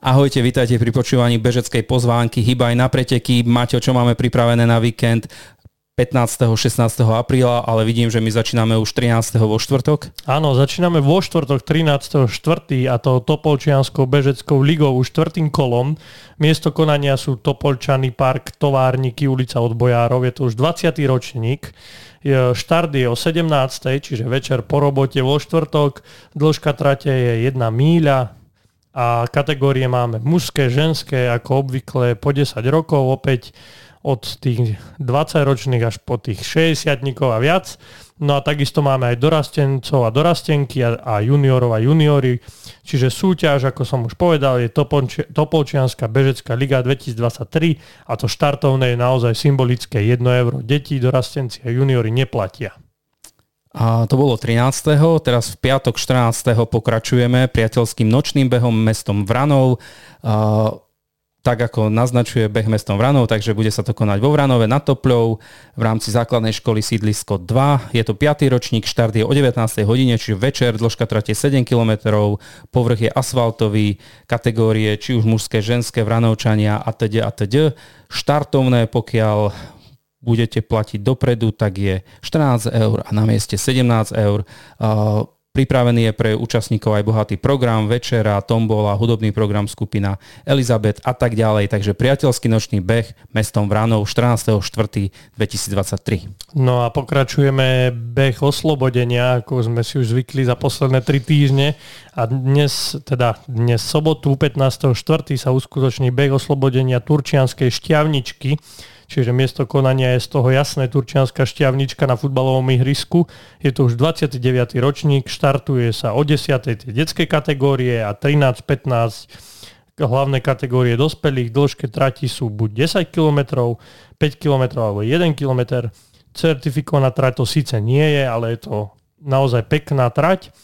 Ahojte, vítajte pri počúvaní bežeckej pozvánky, chyba aj na preteky. Maťo, čo máme pripravené na víkend? 15. 16. apríla, ale vidím, že my začíname už 13. vo štvrtok. Áno, začíname vo štvrtok 13. 4. a to Topolčianskou bežeckou ligou už štvrtým kolom. Miesto konania sú Topolčany, park, továrniky, ulica od Bojárov. Je to už 20. ročník. Štart je o 17. čiže večer po robote vo štvrtok. Dĺžka trate je 1 míľa, a kategórie máme mužské, ženské, ako obvykle po 10 rokov, opäť od tých 20 ročných až po tých 60 a viac. No a takisto máme aj dorastencov a dorastenky a, a juniorov a juniory. Čiže súťaž, ako som už povedal, je Topolčianská bežecká liga 2023 a to štartovné je naozaj symbolické 1 euro. Deti, dorastenci a juniori neplatia. A to bolo 13. Teraz v piatok 14. pokračujeme priateľským nočným behom mestom Vranov. A tak ako naznačuje beh mestom Vranov, takže bude sa to konať vo Vranove nad Topľou v rámci základnej školy sídlisko 2. Je to 5. ročník, štart je o 19. hodine, čiže večer, dĺžka trate 7 km, povrch je asfaltový, kategórie či už mužské, ženské, Vranovčania a teď a teď. Štartovné, pokiaľ budete platiť dopredu, tak je 14 eur a na mieste 17 eur. Pripravený je pre účastníkov aj bohatý program, večera, tombola, hudobný program skupina Elizabeth a tak ďalej. Takže priateľský nočný beh mestom Vranov 14.4.2023. No a pokračujeme beh oslobodenia, ako sme si už zvykli za posledné tri týždne. A dnes, teda dnes sobotu 15.4. sa uskutoční beh oslobodenia Turčianskej šťavničky čiže miesto konania je z toho jasné Turčianská šťavnička na futbalovom ihrisku. Je to už 29. ročník, štartuje sa o 10. tie detské kategórie a 13-15 hlavné kategórie dospelých. Dĺžke trati sú buď 10 km, 5 km alebo 1 km. Certifikovaná trať to síce nie je, ale je to naozaj pekná trať.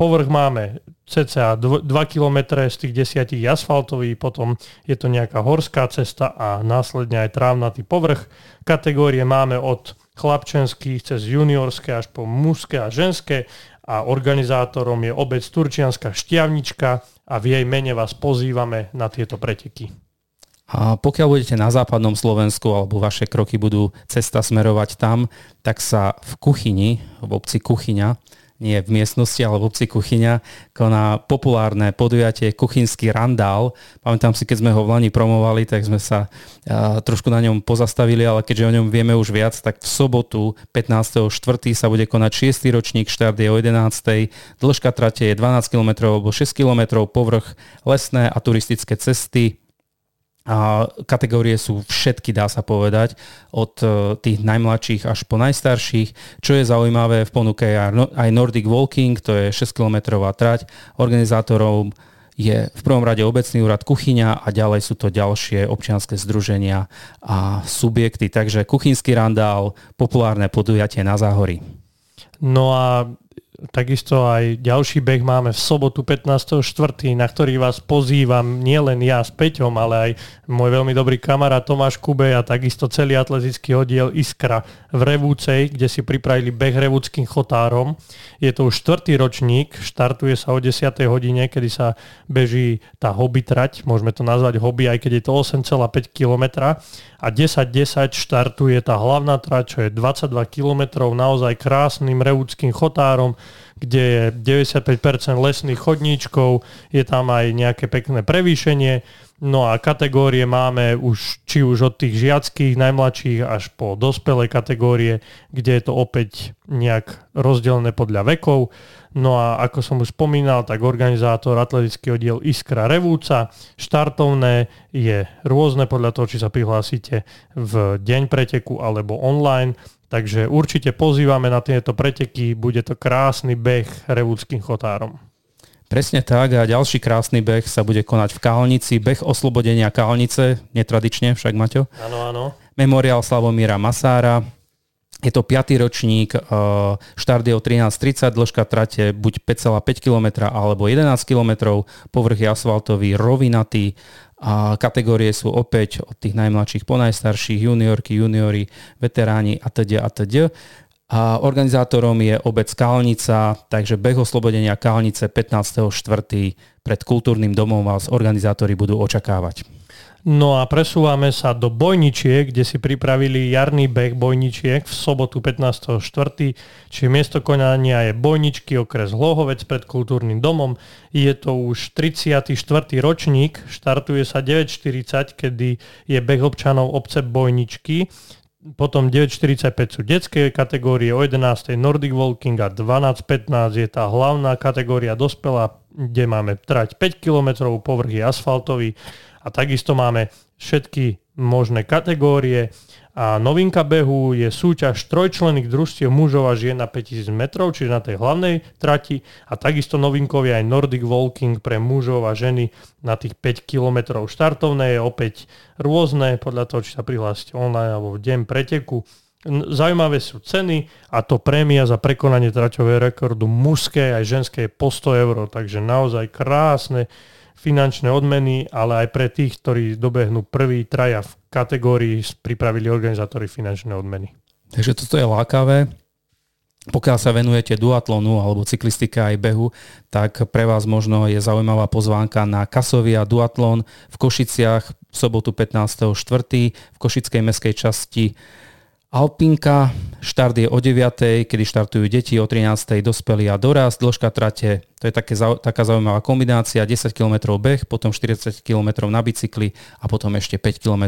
Povrch máme cca 2 km z tých desiatich asfaltový, potom je to nejaká horská cesta a následne aj trávnatý povrch. Kategórie máme od chlapčenských cez juniorské až po mužské a ženské a organizátorom je obec Turčianská šťavnička a v jej mene vás pozývame na tieto preteky. A pokiaľ budete na západnom Slovensku alebo vaše kroky budú cesta smerovať tam, tak sa v kuchyni, v obci Kuchyňa, nie v miestnosti, ale v obci Kuchyňa, koná populárne podujatie Kuchynský randál. Pamätám si, keď sme ho v Lani promovali, tak sme sa uh, trošku na ňom pozastavili, ale keďže o ňom vieme už viac, tak v sobotu 15.4. sa bude konať 6. ročník, štart je o 11. Dĺžka trate je 12 km alebo 6 km, povrch lesné a turistické cesty a kategórie sú všetky, dá sa povedať, od e, tých najmladších až po najstarších. Čo je zaujímavé, v ponuke je aj Nordic Walking, to je 6 km trať. Organizátorov je v prvom rade obecný úrad Kuchyňa a ďalej sú to ďalšie občianske združenia a subjekty. Takže Kuchynský randál, populárne podujatie na Záhory. No a Takisto aj ďalší beh máme v sobotu 15.4., na ktorý vás pozývam nielen ja s Peťom, ale aj môj veľmi dobrý kamarát Tomáš Kubej a takisto celý atletický oddiel Iskra v Revúcej, kde si pripravili beh Revúckým chotárom. Je to už štvrtý ročník, štartuje sa o 10. hodine, kedy sa beží tá hobby trať, môžeme to nazvať hobby, aj keď je to 8,5 km a 10.10 štartuje tá hlavná trať, čo je 22 km naozaj krásnym Revúckým chotárom, kde je 95% lesných chodníčkov, je tam aj nejaké pekné prevýšenie, no a kategórie máme už či už od tých žiackých najmladších až po dospelé kategórie, kde je to opäť nejak rozdelené podľa vekov. No a ako som už spomínal, tak organizátor atletický oddiel Iskra Revúca. Štartovné je rôzne podľa toho, či sa prihlásite v deň preteku alebo online. Takže určite pozývame na tieto preteky, bude to krásny beh revúdským chotárom. Presne tak a ďalší krásny beh sa bude konať v Kalnici, beh oslobodenia Kalnice, netradične však Maťo. Áno, áno. Memoriál Slavomíra Masára, je to 5. ročník, eh, štart je o 13.30, dĺžka trate buď 5,5 km alebo 11 km, povrch je asfaltový, rovinatý a kategórie sú opäť od tých najmladších po najstarších, juniorky, juniori, veteráni a teď a teď. A organizátorom je obec Kálnica, takže beh oslobodenia Kálnice 15.4. pred kultúrnym domom vás organizátori budú očakávať. No a presúvame sa do Bojničiek, kde si pripravili jarný beh Bojničiek v sobotu 15.4. Čiže miesto konania je Bojničky, okres Hlohovec pred kultúrnym domom. Je to už 34. ročník, štartuje sa 9.40, kedy je beh občanov obce Bojničky. Potom 9.45 sú detské kategórie, o 11. Nordic Walking a 12.15 je tá hlavná kategória dospelá, kde máme trať 5 km, povrch je asfaltový a takisto máme všetky možné kategórie a novinka behu je súťaž trojčlenných družstiev mužov a žien na 5000 metrov, čiže na tej hlavnej trati a takisto novinkou je aj Nordic Walking pre mužov a ženy na tých 5 km. Štartovné je opäť rôzne, podľa toho, či sa prihlásite online alebo v deň preteku. Zaujímavé sú ceny a to prémia za prekonanie traťového rekordu mužské aj ženské je po 100 eur, takže naozaj krásne finančné odmeny, ale aj pre tých, ktorí dobehnú prvý traja v kategórii, pripravili organizátori finančné odmeny. Takže toto je lákavé. Pokiaľ sa venujete duatlonu alebo cyklistike aj behu, tak pre vás možno je zaujímavá pozvánka na Kasovia duatlon v Košiciach v sobotu 15.4. v Košickej meskej časti Alpinka, štart je o 9, kedy štartujú deti, o 13. dospelí a dorast, dĺžka trate to je také, taká zaujímavá kombinácia, 10 km beh, potom 40 km na bicykli a potom ešte 5 km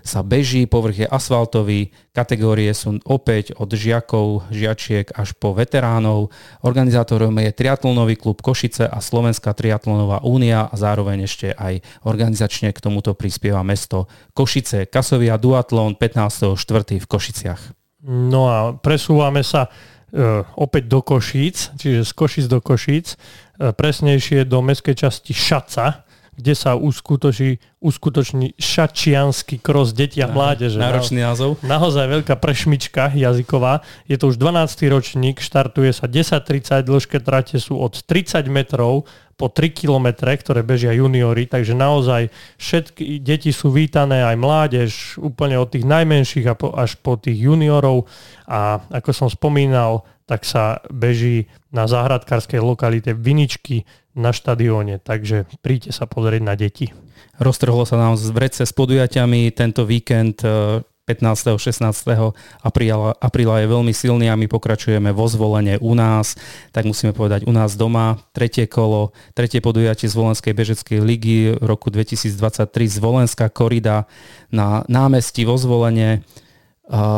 sa beží, povrch je asfaltový, kategórie sú opäť od žiakov, žiačiek až po veteránov. Organizátorom je triatlonový klub Košice a Slovenská triatlonová únia a zároveň ešte aj organizačne k tomuto prispieva mesto Košice. Kasovia duatlon 15.4. v Košiciach. No a presúvame sa E, opäť do Košíc, čiže z Košíc do Košíc, e, presnejšie do mestskej časti Šaca, kde sa uskutoční, uskutoční šačianský kros detí a mládeže. Náročný názov. Naozaj veľká prešmička jazyková. Je to už 12. ročník, štartuje sa 10.30, dĺžke trate sú od 30 metrov po 3 kilometre, ktoré bežia juniori, takže naozaj všetky deti sú vítané, aj mládež, úplne od tých najmenších až po tých juniorov a ako som spomínal, tak sa beží na záhradkárskej lokalite Viničky na štadióne, takže príďte sa pozrieť na deti. Roztrhlo sa nám z vrece s podujatiami tento víkend 15. 16. apríla, apríla je veľmi silný a my pokračujeme vo zvolenie u nás, tak musíme povedať u nás doma. Tretie kolo, tretie podujatie z Volenskej bežeckej ligy v roku 2023 Zvolenská korida na námestí vo zvolenie.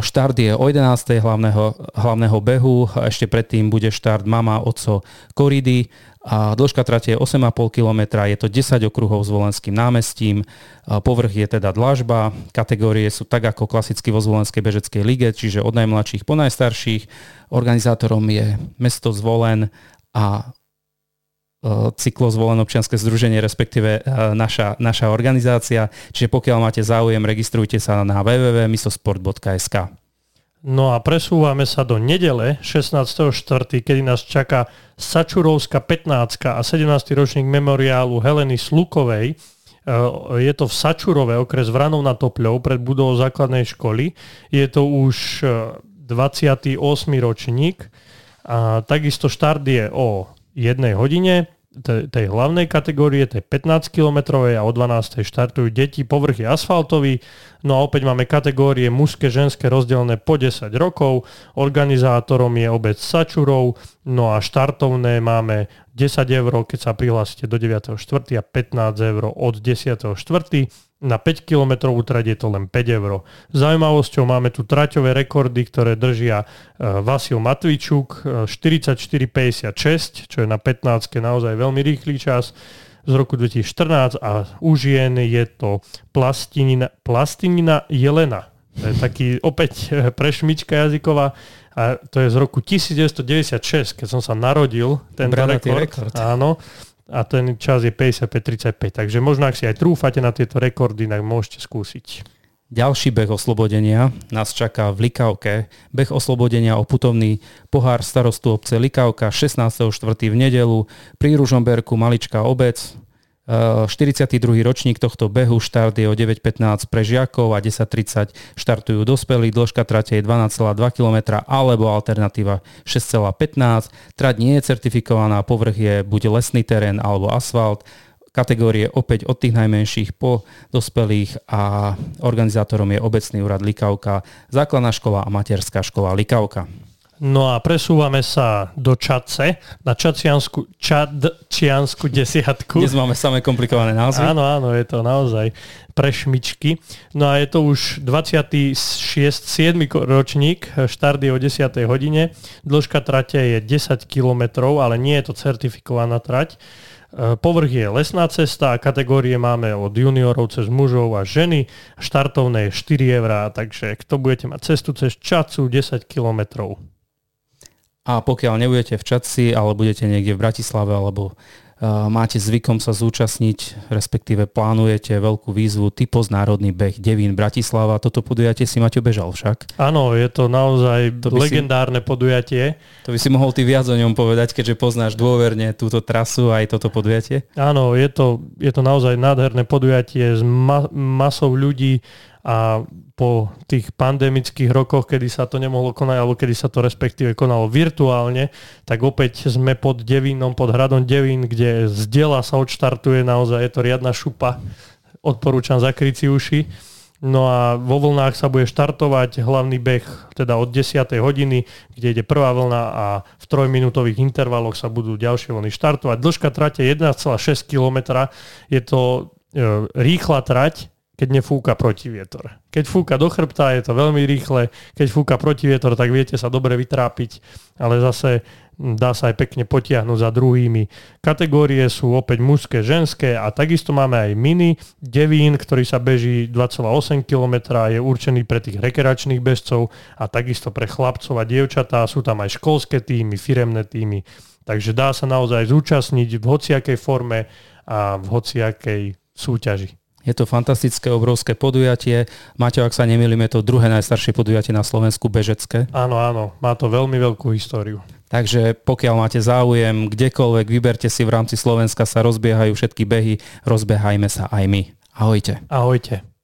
Štart je o 11. hlavného, hlavného behu, ešte predtým bude štart mama, oco, koridy. A dĺžka trate je 8,5 km, je to 10 okruhov s Volenským námestím, povrch je teda dlažba, kategórie sú tak ako klasicky vo Zvolenskej bežeckej lige, čiže od najmladších po najstarších, organizátorom je mesto Zvolen a E, cyklozvolen občianske združenie, respektíve e, naša, naša organizácia. Čiže pokiaľ máte záujem, registrujte sa na www.misosport.sk. No a presúvame sa do nedele 16.4., kedy nás čaká Sačurovská 15 a 17. ročník memoriálu Heleny Slukovej. E, je to v Sačurove, okres Vranov na Topľov, pred budovou základnej školy. Je to už 28. ročník. A takisto štart je o jednej hodine tej, tej hlavnej kategórie, tej 15 km a o 12. štartujú deti, povrch je asfaltový, no a opäť máme kategórie mužské, ženské rozdelené po 10 rokov, organizátorom je obec Sačurov, no a štartovné máme 10 eur, keď sa prihlásite do 9.4. a 15 eur od 10.4. Na 5 km trať je to len 5 eur. Zaujímavosťou máme tu traťové rekordy, ktoré držia e, Vasil Matvičuk 44,56, e, čo je na 15 naozaj veľmi rýchly čas z roku 2014 a u žien je to plastinina, plastinina Jelena. To je taký opäť e, prešmička jazyková a to je z roku 1996, keď som sa narodil, ten rekord. rekord. Áno, a ten čas je 55-35. Takže možno, ak si aj trúfate na tieto rekordy, tak môžete skúsiť. Ďalší beh oslobodenia nás čaká v Likavke. Beh oslobodenia o putovný pohár starostu obce Likavka 16.4. v nedelu pri Ružomberku maličká obec. 42. ročník tohto behu, štart je o 9.15 pre žiakov a 10.30 štartujú dospelí, dĺžka trate je 12,2 km alebo alternatíva 6,15. Trať nie je certifikovaná, povrch je buď lesný terén alebo asfalt, kategórie opäť od tých najmenších po dospelých a organizátorom je obecný úrad Likavka, základná škola a materská škola Likavka. No a presúvame sa do Čace, na Čaciansku, Čadčiansku desiatku. Dnes máme samé komplikované názvy. Áno, áno, je to naozaj pre šmičky. No a je to už 26. 7. ročník, štart je o 10. hodine, dĺžka trate je 10 km, ale nie je to certifikovaná trať. E, povrch je lesná cesta, kategórie máme od juniorov cez mužov a ženy, štartovné je 4 eurá, takže kto budete mať cestu cez Čacu 10 kilometrov. A pokiaľ nebudete v Čadci, ale budete niekde v Bratislave alebo máte zvykom sa zúčastniť, respektíve plánujete veľkú výzvu typos Národný beh Devín Bratislava, toto podujatie si Maťo bežal však. Áno, je to naozaj to legendárne si, podujatie. To by si mohol ty viac o ňom povedať, keďže poznáš dôverne túto trasu aj toto podujatie. Áno, je to, je to naozaj nádherné podujatie s ma- masou ľudí a po tých pandemických rokoch, kedy sa to nemohlo konať, alebo kedy sa to respektíve konalo virtuálne, tak opäť sme pod Devínom, pod hradom Devín, kde z diela sa odštartuje, naozaj je to riadna šupa. Odporúčam zakryť si uši. No a vo vlnách sa bude štartovať hlavný beh teda od 10. hodiny, kde ide prvá vlna a v trojminútových intervaloch sa budú ďalšie vlny štartovať. Dĺžka trate 1,6 km. Je to e, rýchla trať, keď nefúka protivietor. Keď fúka do chrbta, je to veľmi rýchle, keď fúka protivietor, tak viete sa dobre vytrápiť, ale zase dá sa aj pekne potiahnuť za druhými. Kategórie sú opäť mužské, ženské a takisto máme aj mini devín, ktorý sa beží 2,8 km, je určený pre tých rekreačných bežcov a takisto pre chlapcov a dievčatá. Sú tam aj školské týmy, firemné týmy. Takže dá sa naozaj zúčastniť v hociakej forme a v hociakej súťaži. Je to fantastické, obrovské podujatie. Maťo, ak sa nemýlim, je to druhé najstaršie podujatie na Slovensku bežecké. Áno, áno, má to veľmi veľkú históriu. Takže pokiaľ máte záujem, kdekoľvek, vyberte si v rámci Slovenska sa rozbiehajú všetky behy, rozbiehajme sa aj my. Ahojte. Ahojte.